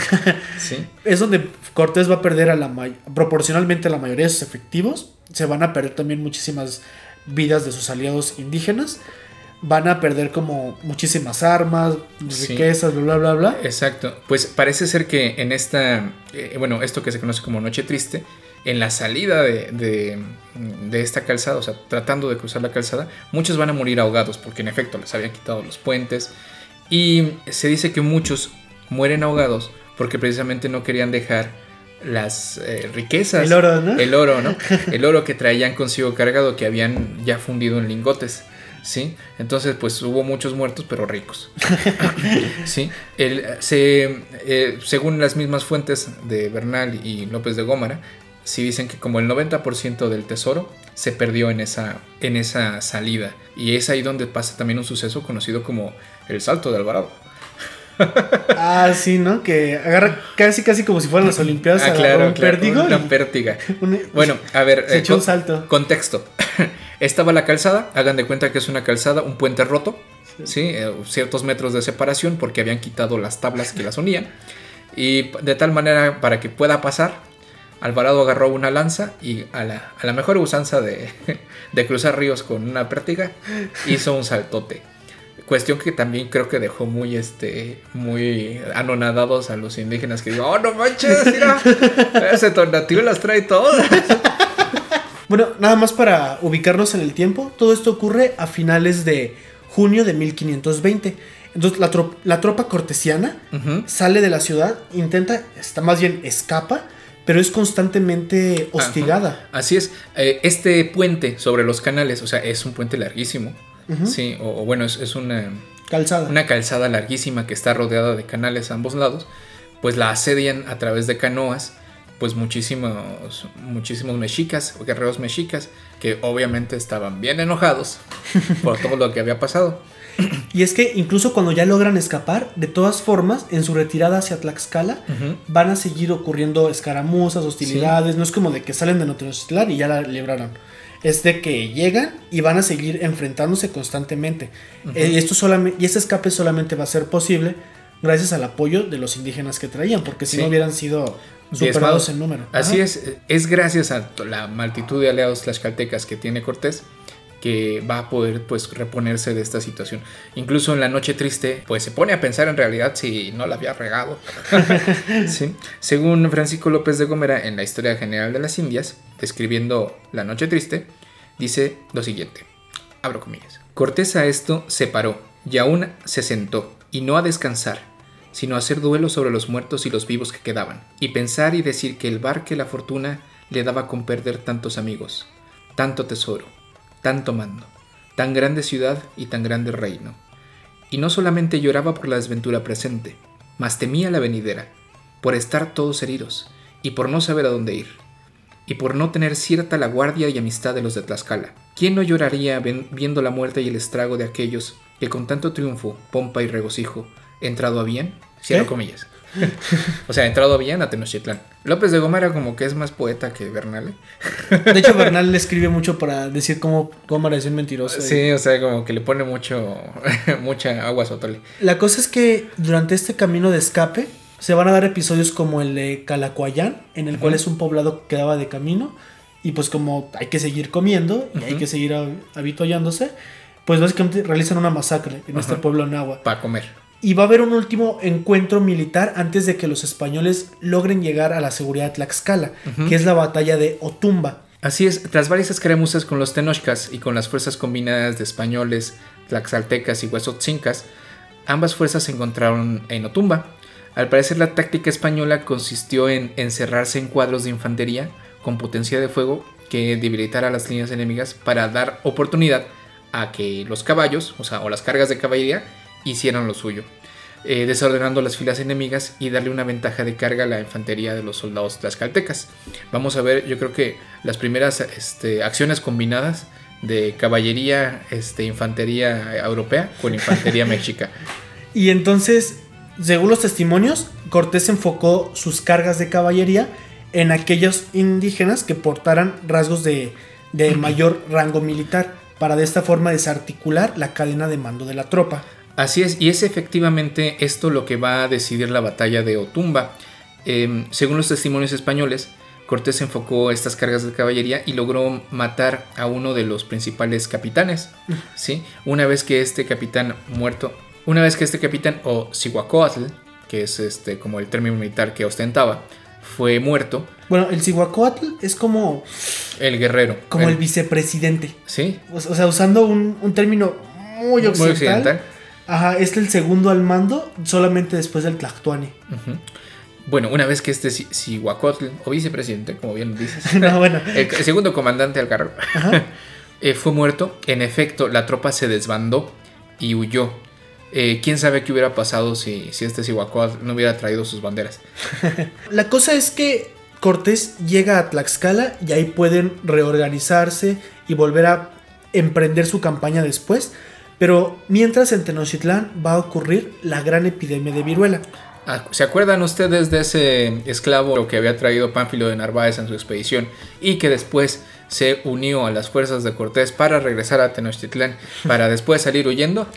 Es donde Cortés va a perder a la proporcionalmente a la mayoría de sus efectivos. Se van a perder también muchísimas vidas de sus aliados indígenas. Van a perder como muchísimas armas, riquezas, bla, bla, bla, Exacto. Pues parece ser que en esta, eh, bueno, esto que se conoce como Noche Triste, en la salida de, esta calzada, o sea, tratando de cruzar la calzada, muchos van a morir ahogados porque en efecto les habían quitado los puentes. Y se dice que muchos mueren ahogados porque precisamente no querían dejar las eh, riquezas. El oro, ¿no? El oro, ¿no? El oro que traían consigo cargado, que habían ya fundido en lingotes. ¿Sí? Entonces, pues hubo muchos muertos, pero ricos. ¿Sí? se, eh, según las mismas fuentes de Bernal y López de Gómara, sí dicen que como el 90% del tesoro se perdió en esa, en esa salida. Y es ahí donde pasa también un suceso conocido como el salto de Alvarado. ah, sí, ¿no? Que agarra casi, casi como si fueran las Olimpiadas. Ah, claro, un claro, Una pértiga. bueno, a ver. Se eh, echó un salto. Contexto. Estaba la calzada, hagan de cuenta que es una calzada, un puente roto, ¿sí? Eh, ciertos metros de separación porque habían quitado las tablas que las unían. Y de tal manera para que pueda pasar, Alvarado agarró una lanza y a la, mejor usanza de, de, cruzar ríos con una pértiga hizo un saltote. Cuestión que también creo que dejó muy, este, muy anonadados a los indígenas que digo, oh no manches, mira, ese tornativo las trae todas. Bueno, nada más para ubicarnos en el tiempo, todo esto ocurre a finales de junio de 1520. Entonces la, tropa cortesiana sale de la ciudad, intenta, está más bien escapa, pero es constantemente hostigada. Así es. Eh, este puente sobre los canales, o sea, es un puente larguísimo. Sí, o, bueno, es, una calzada. Una calzada larguísima que está rodeada de canales a ambos lados. Pues la asedian a través de canoas pues muchísimos, muchísimos mexicas, guerreros mexicas, que obviamente estaban bien enojados por todo lo que había pasado. Y es que incluso cuando ya logran escapar, de todas formas, en su retirada hacia Tlaxcala, van a seguir ocurriendo escaramuzas, hostilidades. No es como de que salen de Notinositlan y ya la libraron. Es de que llegan y van a seguir enfrentándose constantemente. Eh, y, esto solamente, y ese escape solamente va a ser posible gracias al apoyo de los indígenas que traían, porque si no hubieran sido superados en número. Así es, es gracias a la multitud de aliados tlaxcaltecas que tiene Cortés que va a poder pues reponerse de esta situación. Incluso en la noche triste, pues se pone a pensar en realidad si no la había regado. Según Francisco López de Gomera en la Historia General de las Indias, describiendo la noche triste, dice lo siguiente, abro comillas. Cortés a esto se paró y aún se sentó, y no a descansar, sino hacer duelo sobre los muertos y los vivos que quedaban, y pensar y decir que el bar que la fortuna le daba con perder tantos amigos, tanto tesoro, tanto mando, tan grande ciudad y tan grande reino. Y no solamente lloraba por la desventura presente, mas temía la venidera, por estar todos heridos, y por no saber a dónde ir, y por no tener cierta la guardia y amistad de los de Tlaxcala. ¿Quién no lloraría viendo la muerte y el estrago de aquellos que con tanto triunfo, pompa y regocijo, entrado a bien? Cierro comillas. o sea, entrado bien a Tenochtitlan. López de Gómara como que es más poeta que Bernal. ¿eh? de hecho, Bernal le escribe mucho para decir cómo Gómara es un mentiroso. Sí, o sea, como que le pone mucho, mucha agua sotole. La cosa es que durante este camino de escape se van a dar episodios como el de Calacuayán, en el cual es un poblado que quedaba de camino. Y pues como hay que seguir comiendo y hay que seguir habituallándose, pues básicamente realizan una masacre en este pueblo en agua. Para comer y va a haber un último encuentro militar antes de que los españoles logren llegar a la seguridad de Tlaxcala, que es la batalla de Otumba. Así es, tras varias escaramuzas con los tenochcas y con las fuerzas combinadas de españoles, tlaxaltecas y huesotzincas, ambas fuerzas se encontraron en Otumba. Al parecer la táctica española consistió en encerrarse en cuadros de infantería con potencia de fuego que debilitara las líneas enemigas para dar oportunidad a que los caballos, o sea, o las cargas de caballería, hicieron lo suyo, eh, desordenando las filas enemigas y darle una ventaja de carga a la infantería de los soldados tlaxcaltecas. Vamos a ver, yo creo que las primeras este, acciones combinadas de caballería, este, infantería europea con infantería mexica. Y entonces, según los testimonios, Cortés enfocó sus cargas de caballería en aquellos indígenas que portaran rasgos de, de mayor rango militar, para de esta forma desarticular la cadena de mando de la tropa. Así es, y es efectivamente esto lo que va a decidir la batalla de Otumba. Em, según los testimonios españoles, Cortés enfocó estas cargas de caballería y logró matar a uno de los principales capitanes. ¿sí? Una vez que este capitán muerto, una vez que este capitán o Cihuacóatl, que es este como el término militar que ostentaba, fue muerto. Bueno, el Cihuacóatl es como el guerrero, como el, vicepresidente. Sí. O, sea, usando un, término muy occidental. Muy occidental Ajá, es el segundo al mando, solamente después del Tlactuani. Bueno, una vez que este Sihuacotl, o vicepresidente, como bien dices, no, bueno. el, segundo comandante al cargo, eh, fue muerto, en efecto, la tropa se desbandó y huyó. Eh, ¿Quién sabe qué hubiera pasado si, si este Sihuacotl no hubiera traído sus banderas? la cosa es que Cortés llega a Tlaxcala y ahí pueden reorganizarse y volver a emprender su campaña después. Pero mientras en Tenochtitlán va a ocurrir la gran epidemia de viruela. Ah, ¿Se acuerdan ustedes de ese esclavo que había traído Pánfilo de Narváez en su expedición y que después se unió a las fuerzas de Cortés para regresar a Tenochtitlán para después salir huyendo?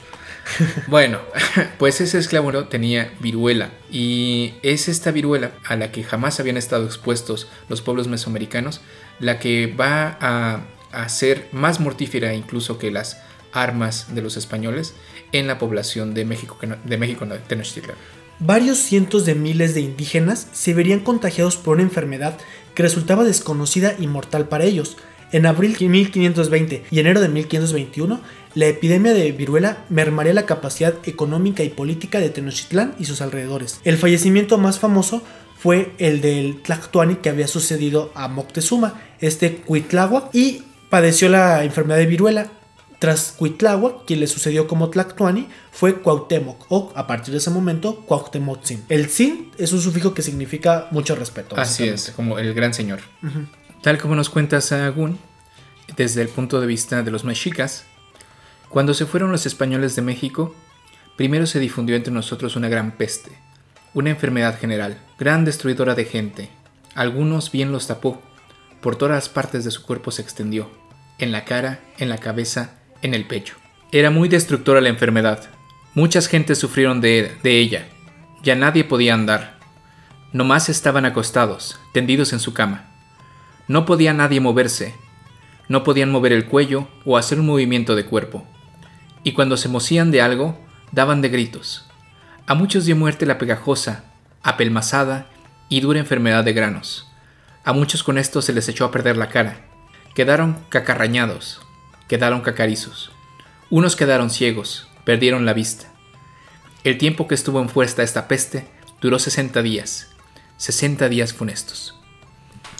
Bueno, pues ese esclavo tenía viruela y es esta viruela a la que jamás habían estado expuestos los pueblos mesoamericanos la que va a, a ser más mortífera incluso que las armas de los españoles en la población de México, de México Tenochtitlán. Varios cientos de miles de indígenas se verían contagiados por una enfermedad que resultaba desconocida y mortal para ellos. En abril de 1520 y enero de 1521, la epidemia de viruela mermaría la capacidad económica y política de Tenochtitlán y sus alrededores. El fallecimiento más famoso fue el del Tlactuani que había sucedido a Moctezuma, este Cuitláhuac, y padeció la enfermedad de viruela. Tras Cuitláhuac, quien le sucedió como Tlactuani fue Cuauhtémoc, o a partir de ese momento, Cuauhtémotzin. El Zin es un sufijo que significa mucho respeto. Así es, como el gran señor. Tal como nos cuenta Sahagún, desde el punto de vista de los mexicas, cuando se fueron los españoles de México, primero se difundió entre nosotros una gran peste, una enfermedad general, gran destruidora de gente. Algunos bien los tapó, por todas partes de su cuerpo se extendió, en la cara, en la cabeza, en el pecho. Era muy destructora la enfermedad. Muchas gentes sufrieron de, ella. Ya nadie podía andar. Nomás estaban acostados, tendidos en su cama. No podía nadie moverse. No podían mover el cuello o hacer un movimiento de cuerpo. Y cuando se mocían de algo, daban de gritos. A muchos dio muerte la pegajosa, apelmazada y dura enfermedad de granos. A muchos con esto se les echó a perder la cara. Quedaron cacarrañados, quedaron cacarizos. Unos quedaron ciegos, perdieron la vista. El tiempo que estuvo en fuerza esta peste duró 60 días, 60 días funestos.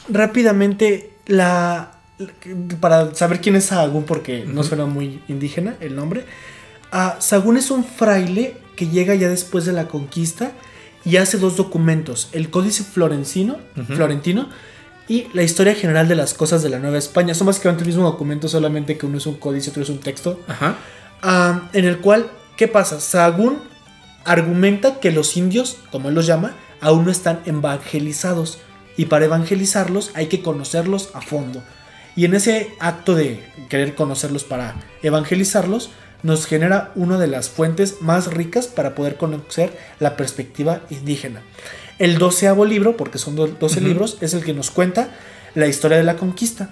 Rápidamente, la para saber quién es Sahagún, porque no suena muy indígena el nombre. Uh, Sahagún es un fraile que llega ya después de la conquista y hace dos documentos: el Códice Florentino, Florentino y la historia general de las cosas de la Nueva España. Son básicamente el mismo documento, solamente que uno es un códice, otro es un texto. Ajá. en el cual, ¿qué pasa? Sahagún argumenta que los indios, como él los llama, aún no están evangelizados. Y para evangelizarlos hay que conocerlos a fondo. Y en ese acto de querer conocerlos para evangelizarlos, nos genera una de las fuentes más ricas para poder conocer la perspectiva indígena. El doceavo libro, porque son 12 libros, es el que nos cuenta la historia de la conquista.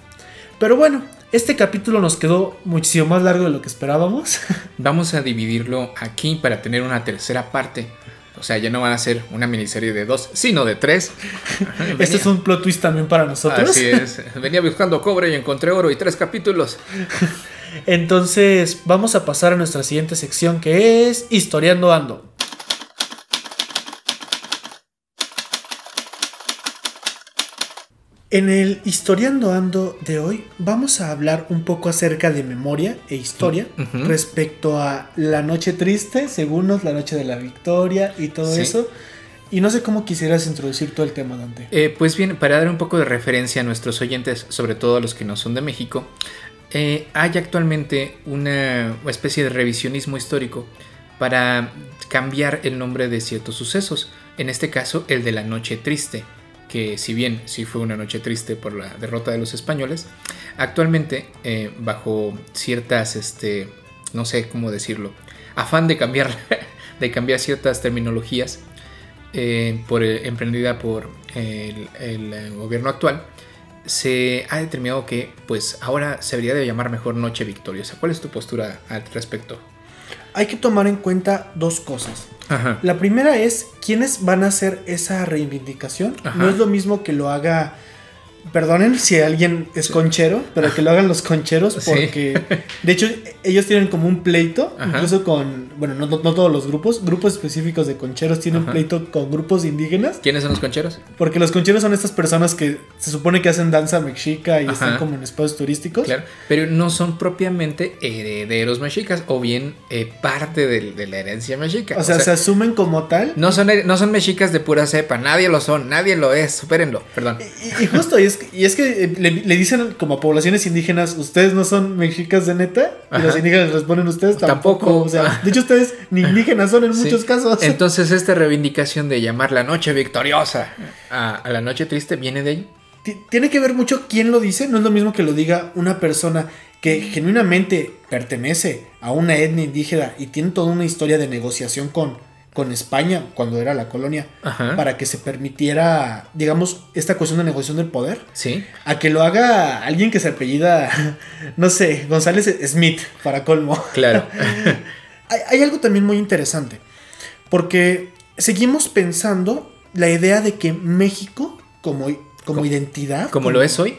Pero bueno, este capítulo nos quedó muchísimo más largo de lo que esperábamos. Vamos a dividirlo aquí para tener una tercera parte. O sea, ya no van a ser una miniserie de dos, sino de tres. este es un plot twist también para nosotros. Así es. Venía buscando cobre y encontré oro y tres capítulos. Entonces, vamos a pasar a nuestra siguiente sección que es Historiando Ando. En el Historiando Ando de hoy vamos a hablar un poco acerca de memoria e historia respecto a la noche triste, según nos, la noche de la victoria y todo eso. Y no sé cómo quisieras introducir todo el tema, Dante. Eh, pues bien, para dar un poco de referencia a nuestros oyentes, sobre todo a los que no son de México, eh, hay actualmente una especie de revisionismo histórico para cambiar el nombre de ciertos sucesos, en este caso el de la noche triste que si bien sí fue una noche triste por la derrota de los españoles, actualmente eh, bajo ciertas, este, no sé cómo decirlo, afán de cambiar, de cambiar ciertas terminologías eh, por, eh, emprendida por el, gobierno actual, se ha determinado que pues ahora se debería de llamar mejor Noche Victoriosa. ¿Cuál es tu postura al respecto? hay que tomar en cuenta dos cosas. La primera es quiénes van a hacer esa reivindicación. No es lo mismo que lo haga perdonen si alguien es conchero, pero que lo hagan los concheros porque, de hecho, ellos tienen como un pleito, incluso con, bueno, no, todos los grupos, grupos específicos de concheros tienen pleito con grupos indígenas. ¿Quiénes son los concheros? Porque los concheros son estas personas que se supone que hacen danza mexica y están como en espacios turísticos. Claro, pero no son propiamente herederos mexicas o bien eh, parte de, la herencia mexica. O sea, se asumen como tal. No son, no son mexicas de pura cepa, nadie lo son, nadie lo es, supérenlo, perdón. Y, y justo, es y es que eh, le, dicen como a poblaciones indígenas, ustedes no son mexicas de neta. Y los indígenas responden, ustedes tampoco. O sea, de hecho, ustedes ni indígenas son en muchos casos. Entonces, esta reivindicación de llamar la noche victoriosa a, la noche triste viene de ahí. Tiene que ver mucho quién lo dice. No es lo mismo que lo diga una persona que genuinamente pertenece a una etnia indígena y tiene toda una historia de negociación con con España cuando era la colonia para que se permitiera, digamos, esta cuestión de negociación del poder. Sí. A que lo haga alguien que se apellida, no sé, González Smith, para colmo. Claro. hay, algo también muy interesante, porque seguimos pensando la idea de que México como, como, identidad... Como, lo es hoy.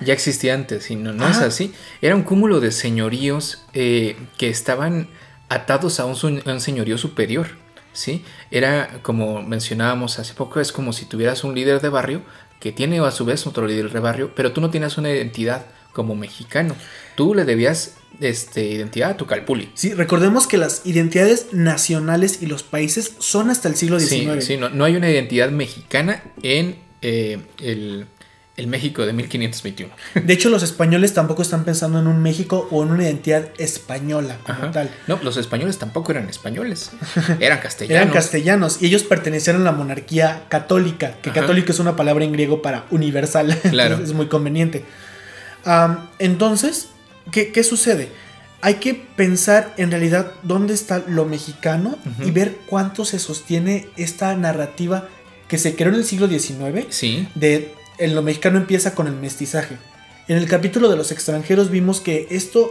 Ya existía antes, y no, no es así. Era un cúmulo de señoríos eh, que estaban atados a un, a un señorío superior. ¿Sí? Era como mencionábamos hace poco, es como si tuvieras un líder de barrio que tiene a su vez otro líder de barrio, pero tú no tienes una identidad como mexicano. Tú le debías este, identidad a tu calpuli. Sí, recordemos que las identidades nacionales y los países son hasta el siglo XIX. Sí, sí no, no hay una identidad mexicana en eh, el el México de 1521. De hecho, los españoles tampoco están pensando en un México o en una identidad española como tal. No, los españoles tampoco eran españoles, eran castellanos. eran castellanos y ellos pertenecían a la monarquía católica, que católico es una palabra en griego para universal. Claro. es muy conveniente. entonces, ¿qué, ¿qué, sucede? Hay que pensar en realidad dónde está lo mexicano y ver cuánto se sostiene esta narrativa que se creó en el siglo XIX sí. de en lo mexicano empieza con el mestizaje. En el capítulo de los extranjeros vimos que esto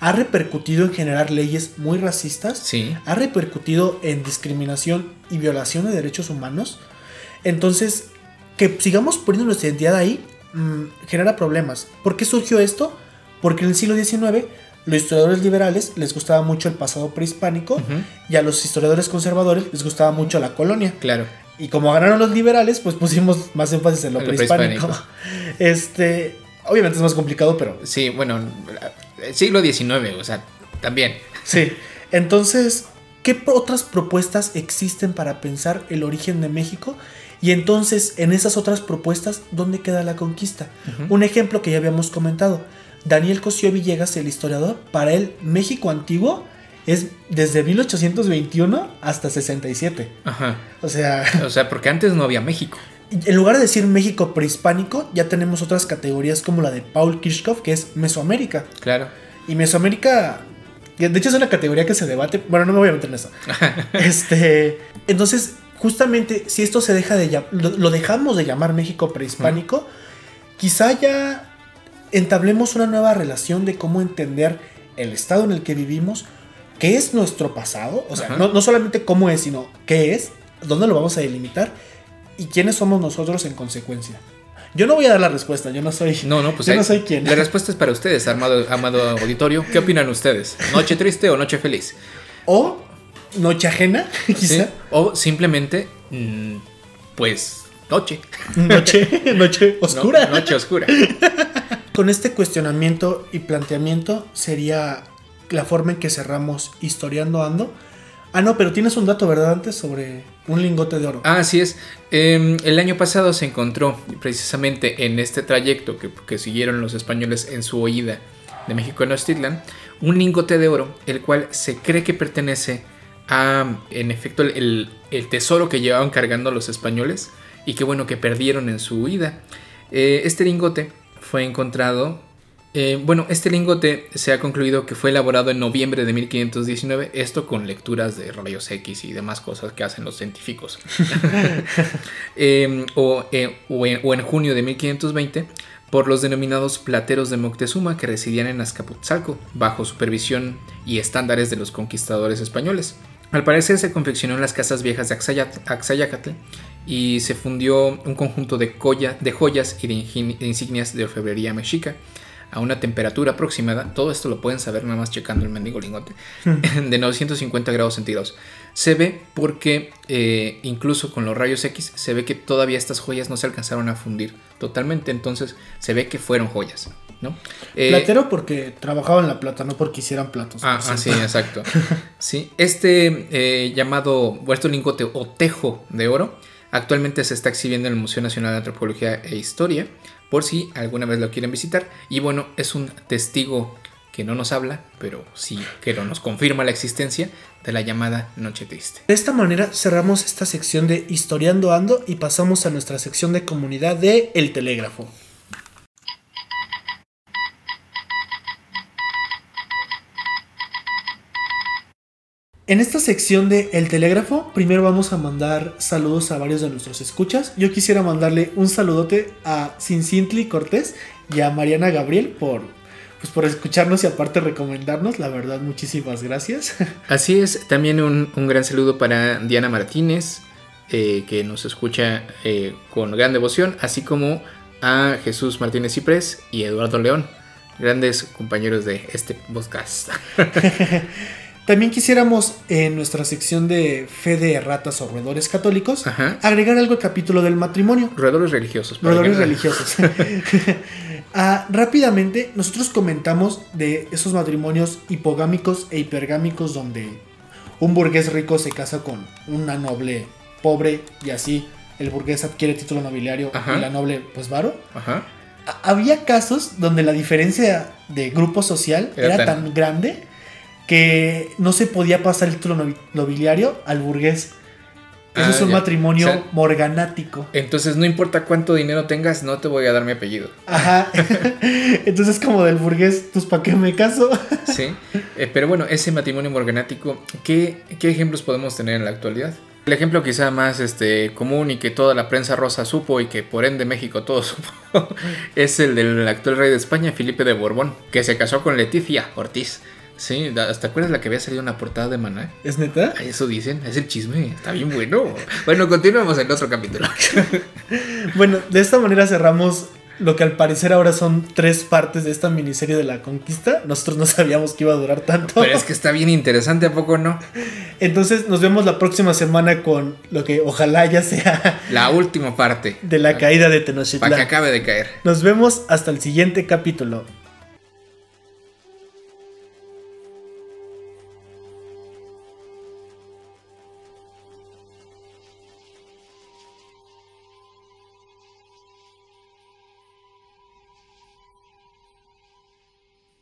ha repercutido en generar leyes muy racistas, sí. ha repercutido en discriminación y violación de derechos humanos. Entonces, que sigamos poniendo nuestra identidad ahí mm, genera problemas. ¿Por qué surgió esto? Porque en el siglo XIX los historiadores liberales les gustaba mucho el pasado prehispánico y a los historiadores conservadores les gustaba mucho la colonia. Claro. Y como ganaron los liberales, pues pusimos más énfasis en lo, prehispánico. Este, obviamente es más complicado, pero... Sí, bueno, siglo XIX, o sea, también. Sí, entonces, ¿qué otras propuestas existen para pensar el origen de México? Y entonces, en esas otras propuestas, ¿dónde queda la conquista? Un ejemplo que ya habíamos comentado. Daniel Cosío Villegas, el historiador, para él, México antiguo es desde 1821 hasta 67. Ajá. O sea. O sea, porque antes no había México. En lugar de decir México prehispánico, ya tenemos otras categorías como la de Paul Kirchhoff, que es Mesoamérica. Claro. Y Mesoamérica. De hecho, es una categoría que se debate. Bueno, no me voy a meter en eso. este. Entonces, justamente, si esto se deja de lo, dejamos de llamar México prehispánico, quizá ya entablemos una nueva relación de cómo entender el estado en el que vivimos qué es nuestro pasado, o sea, no, solamente cómo es, sino qué es, dónde lo vamos a delimitar y quiénes somos nosotros en consecuencia. Yo no voy a dar la respuesta, yo no soy. No, no, pues yo no soy quien. La respuesta es para ustedes, amado, amado auditorio. ¿Qué opinan ustedes? ¿Noche triste o noche feliz? O noche ajena, quizá. O simplemente, mm, pues, noche. Noche, noche oscura. noche oscura. Con este cuestionamiento y planteamiento sería la forma en que cerramos Historiando Ando. Ah, no, pero tienes un dato, ¿verdad? Antes sobre un lingote de oro. Ah, así es. Em, el año pasado se encontró precisamente en este trayecto que, siguieron los españoles en su oída de México a Tenochtitlan, un lingote de oro, el cual se cree que pertenece a, en efecto, el, el tesoro que llevaban cargando los españoles y que bueno, que perdieron en su huida. Eh, este lingote fue encontrado eh, bueno, este lingote se ha concluido que fue elaborado en noviembre de 1519, esto con lecturas de rayos X y demás cosas que hacen los científicos. Em, o, eh, o, en, junio de 1520 por los denominados plateros de Moctezuma que residían en Azcapotzalco, bajo supervisión y estándares de los conquistadores españoles. Al parecer se confeccionó en las casas viejas de Axayacatl y se fundió un conjunto de, de joyas y de, insignias de orfebrería mexica a una temperatura aproximada, todo esto lo pueden saber nada más checando el mendigo lingote, de 950 grados centígrados. Se ve porque eh, incluso con los rayos X se ve que todavía estas joyas no se alcanzaron a fundir totalmente, entonces se ve que fueron joyas. ¿no? Eh, Platero porque trabajaba en la plata, no porque hicieran platos. Ah, ah sí, exacto. sí, este eh, llamado, vuestro lingote o tejo de oro, actualmente se está exhibiendo en el Museo Nacional de Antropología e Historia por si alguna vez lo quieren visitar. Y bueno, es un testigo que no nos habla, pero sí que no nos confirma la existencia de la llamada Noche Triste. De esta manera cerramos esta sección de Historiando Ando y pasamos a nuestra sección de comunidad de El Telégrafo. En esta sección de El Telégrafo, primero vamos a mandar saludos a varios de nuestros escuchas. Yo quisiera mandarle un saludote a Cincintli Cortés y a Mariana Gabriel por, pues por escucharnos y aparte recomendarnos. La verdad, muchísimas gracias. Así es, también un, gran saludo para Diana Martínez, eh, que nos escucha eh, con gran devoción, así como a Jesús Martínez Ciprés y Eduardo León, grandes compañeros de este podcast. También quisiéramos en nuestra sección de fe de ratas o roedores católicos agregar algo al capítulo del matrimonio. Roedores religiosos. Roedores religiosos. Ah, rápidamente, nosotros comentamos de esos matrimonios hipogámicos e hipergámicos donde un burgués rico se casa con una noble pobre y así el burgués adquiere título nobiliario y la noble pues varo. Había casos donde la diferencia de grupo social era, tan grande que no se podía pasar el título nobiliario al burgués. Eso es ah, un matrimonio morganático. Entonces, no importa cuánto dinero tengas, no te voy a dar mi apellido. Ajá. entonces, como del burgués, pues ¿para qué me caso? sí. Eh, pero bueno, ese matrimonio morganático, ¿qué, ¿qué, ejemplos podemos tener en la actualidad? El ejemplo quizá más este, común y que toda la prensa rosa supo y que por ende México todo supo es el del actual rey de España, Felipe de Borbón, que se casó con Leticia Ortiz. Sí, ¿hasta acuerdas la que había salido una portada de Maná? ¿Es neta? Eso dicen, es el chisme, está bien bueno. bueno, continuamos en otro capítulo. bueno, de esta manera cerramos lo que al parecer ahora son tres partes de esta miniserie de la conquista. Nosotros no sabíamos que iba a durar tanto. Pero es que está bien interesante, ¿a poco no? Entonces nos vemos la próxima semana con lo que ojalá ya sea... La última parte. De la caída de Tenochtitlan. Para que acabe de caer. Nos vemos hasta el siguiente capítulo.